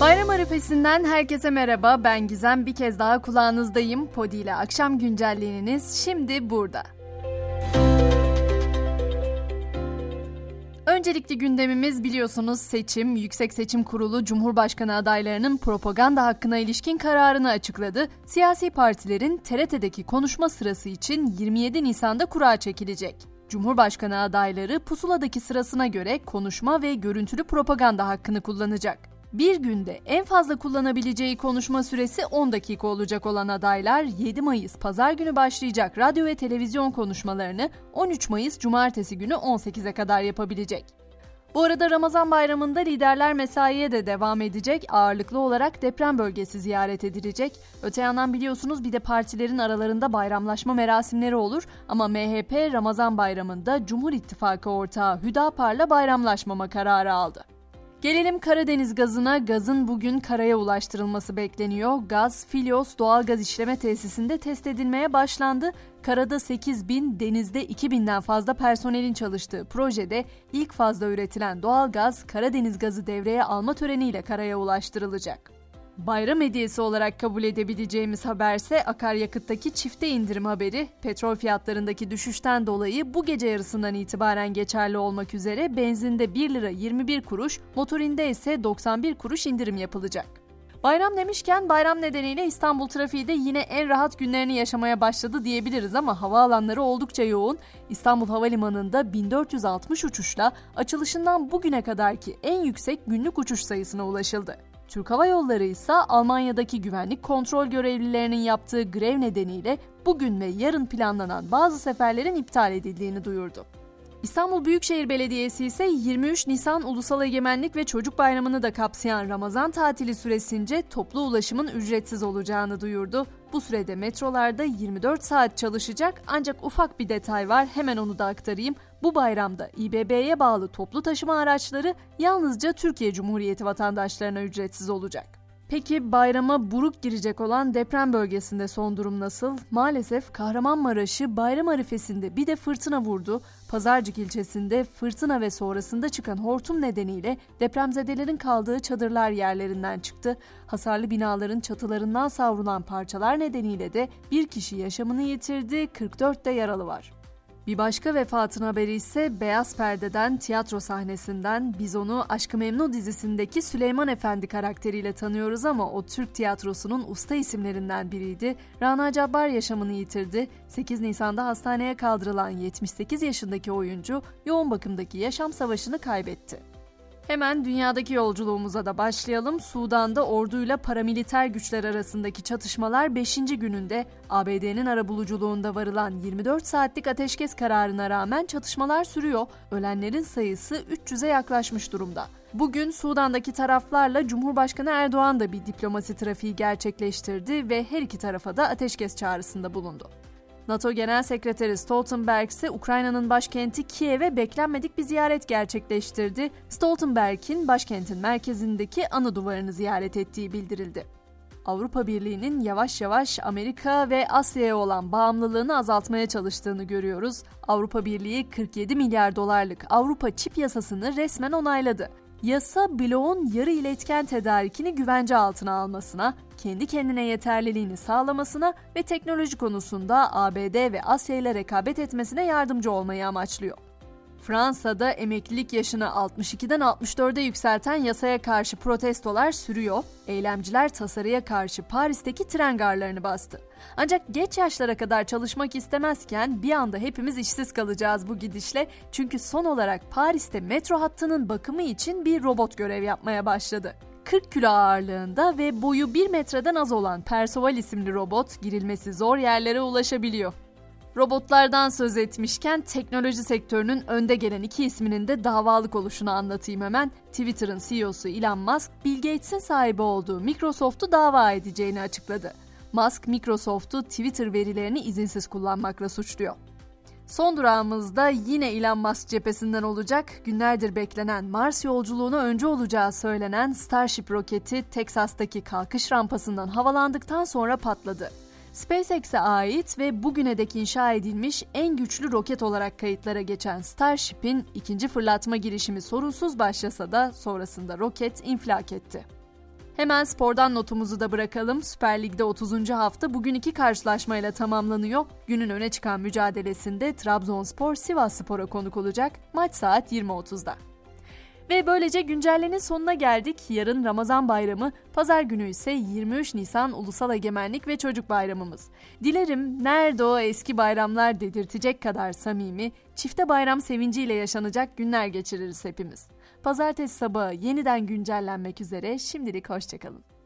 Bayram arifesinden herkese merhaba. Ben Gizem. Bir kez daha kulağınızdayım. Podi ile akşam güncelliğiniz şimdi burada. Öncelikli gündemimiz biliyorsunuz seçim. Yüksek Seçim Kurulu Cumhurbaşkanı adaylarının propaganda hakkına ilişkin kararını açıkladı. Siyasi partilerin TRT'deki konuşma sırası için 27 Nisan'da kura çekilecek. Cumhurbaşkanı adayları pusuladaki sırasına göre konuşma ve görüntülü propaganda hakkını kullanacak. Bir günde en fazla kullanabileceği konuşma süresi 10 dakika olacak olan adaylar 7 Mayıs pazar günü başlayacak radyo ve televizyon konuşmalarını 13 Mayıs cumartesi günü 18'e kadar yapabilecek. Bu arada Ramazan bayramında liderler mesaiye de devam edecek. Ağırlıklı olarak deprem bölgesi ziyaret edilecek. Öte yandan biliyorsunuz bir de partilerin aralarında bayramlaşma merasimleri olur. Ama MHP Ramazan bayramında Cumhur İttifakı ortağı Hüdapar'la bayramlaşmama kararı aldı. Gelelim Karadeniz gazına. Gazın bugün karaya ulaştırılması bekleniyor. Gaz, Filios doğalgaz işleme tesisinde test edilmeye başlandı. Karada 8 bin, denizde 2 binden fazla personelin çalıştığı projede ilk fazla üretilen doğalgaz Karadeniz gazı devreye alma töreniyle karaya ulaştırılacak. Bayram hediyesi olarak kabul edebileceğimiz haberse akaryakıttaki çifte indirim haberi. Petrol fiyatlarındaki düşüşten dolayı bu gece yarısından itibaren geçerli olmak üzere benzinde 1 lira 21 kuruş, motorinde ise 91 kuruş indirim yapılacak. Bayram demişken bayram nedeniyle İstanbul trafiği de yine en rahat günlerini yaşamaya başladı diyebiliriz ama havaalanları oldukça yoğun. İstanbul Havalimanı'nda 1460 uçuşla açılışından bugüne kadarki en yüksek günlük uçuş sayısına ulaşıldı. Türk Hava Yolları ise Almanya'daki güvenlik kontrol görevlilerinin yaptığı grev nedeniyle bugün ve yarın planlanan bazı seferlerin iptal edildiğini duyurdu. İstanbul Büyükşehir Belediyesi ise 23 Nisan Ulusal Egemenlik ve Çocuk Bayramı'nı da kapsayan Ramazan tatili süresince toplu ulaşımın ücretsiz olacağını duyurdu. Bu sürede metrolarda 24 saat çalışacak ancak ufak bir detay var hemen onu da aktarayım. Bu bayramda İBB'ye bağlı toplu taşıma araçları yalnızca Türkiye Cumhuriyeti vatandaşlarına ücretsiz olacak. Peki bayrama buruk girecek olan deprem bölgesinde son durum nasıl? Maalesef Kahramanmaraş'ı bayram arifesinde bir de fırtına vurdu. Pazarcık ilçesinde fırtına ve sonrasında çıkan hortum nedeniyle depremzedelerin kaldığı çadırlar yerlerinden çıktı. Hasarlı binaların çatılarından savrulan parçalar nedeniyle de bir kişi yaşamını yitirdi, 44 de yaralı var. Bir başka vefatın haberi ise Beyaz Perde'den, tiyatro sahnesinden biz onu Aşkı Memnu dizisindeki Süleyman Efendi karakteriyle tanıyoruz ama o Türk tiyatrosunun usta isimlerinden biriydi. Rana Cabbar yaşamını yitirdi. 8 Nisan'da hastaneye kaldırılan 78 yaşındaki oyuncu yoğun bakımdaki yaşam savaşını kaybetti. Hemen dünyadaki yolculuğumuza da başlayalım. Sudan'da orduyla paramiliter güçler arasındaki çatışmalar 5. gününde ABD'nin arabuluculuğunda varılan 24 saatlik ateşkes kararına rağmen çatışmalar sürüyor. Ölenlerin sayısı 300'e yaklaşmış durumda. Bugün Sudan'daki taraflarla Cumhurbaşkanı Erdoğan da bir diplomasi trafiği gerçekleştirdi ve her iki tarafa da ateşkes çağrısında bulundu. NATO Genel Sekreteri Stoltenberg ise Ukrayna'nın başkenti Kiev'e beklenmedik bir ziyaret gerçekleştirdi. Stoltenberg'in başkentin merkezindeki anı duvarını ziyaret ettiği bildirildi. Avrupa Birliği'nin yavaş yavaş Amerika ve Asya'ya olan bağımlılığını azaltmaya çalıştığını görüyoruz. Avrupa Birliği 47 milyar dolarlık Avrupa çip yasasını resmen onayladı. Yasa bloğun yarı iletken tedarikini güvence altına almasına, kendi kendine yeterliliğini sağlamasına ve teknoloji konusunda ABD ve Asya ile rekabet etmesine yardımcı olmayı amaçlıyor. Fransa'da emeklilik yaşını 62'den 64'e yükselten yasaya karşı protestolar sürüyor. Eylemciler tasarıya karşı Paris'teki tren garlarını bastı. Ancak geç yaşlara kadar çalışmak istemezken bir anda hepimiz işsiz kalacağız bu gidişle. Çünkü son olarak Paris'te metro hattının bakımı için bir robot görev yapmaya başladı. 40 kilo ağırlığında ve boyu 1 metreden az olan Persoval isimli robot girilmesi zor yerlere ulaşabiliyor. Robotlardan söz etmişken teknoloji sektörünün önde gelen iki isminin de davalık oluşunu anlatayım hemen. Twitter'ın CEO'su Elon Musk, Bill Gates'in sahibi olduğu Microsoft'u dava edeceğini açıkladı. Musk, Microsoft'u Twitter verilerini izinsiz kullanmakla suçluyor. Son durağımızda yine Elon Musk cephesinden olacak. Günlerdir beklenen Mars yolculuğuna önce olacağı söylenen Starship roketi Teksas'taki kalkış rampasından havalandıktan sonra patladı. SpaceX'e ait ve bugüne dek inşa edilmiş en güçlü roket olarak kayıtlara geçen Starship'in ikinci fırlatma girişimi sorunsuz başlasa da sonrasında roket infilak etti. Hemen spordan notumuzu da bırakalım. Süper Lig'de 30. hafta bugün iki karşılaşmayla tamamlanıyor. Günün öne çıkan mücadelesinde Trabzonspor Sivas Spor'a konuk olacak. Maç saat 20.30'da. Ve böylece güncellenin sonuna geldik. Yarın Ramazan bayramı, pazar günü ise 23 Nisan Ulusal Egemenlik ve Çocuk Bayramımız. Dilerim nerede o eski bayramlar dedirtecek kadar samimi, çifte bayram sevinciyle yaşanacak günler geçiririz hepimiz. Pazartesi sabahı yeniden güncellenmek üzere şimdilik hoşçakalın.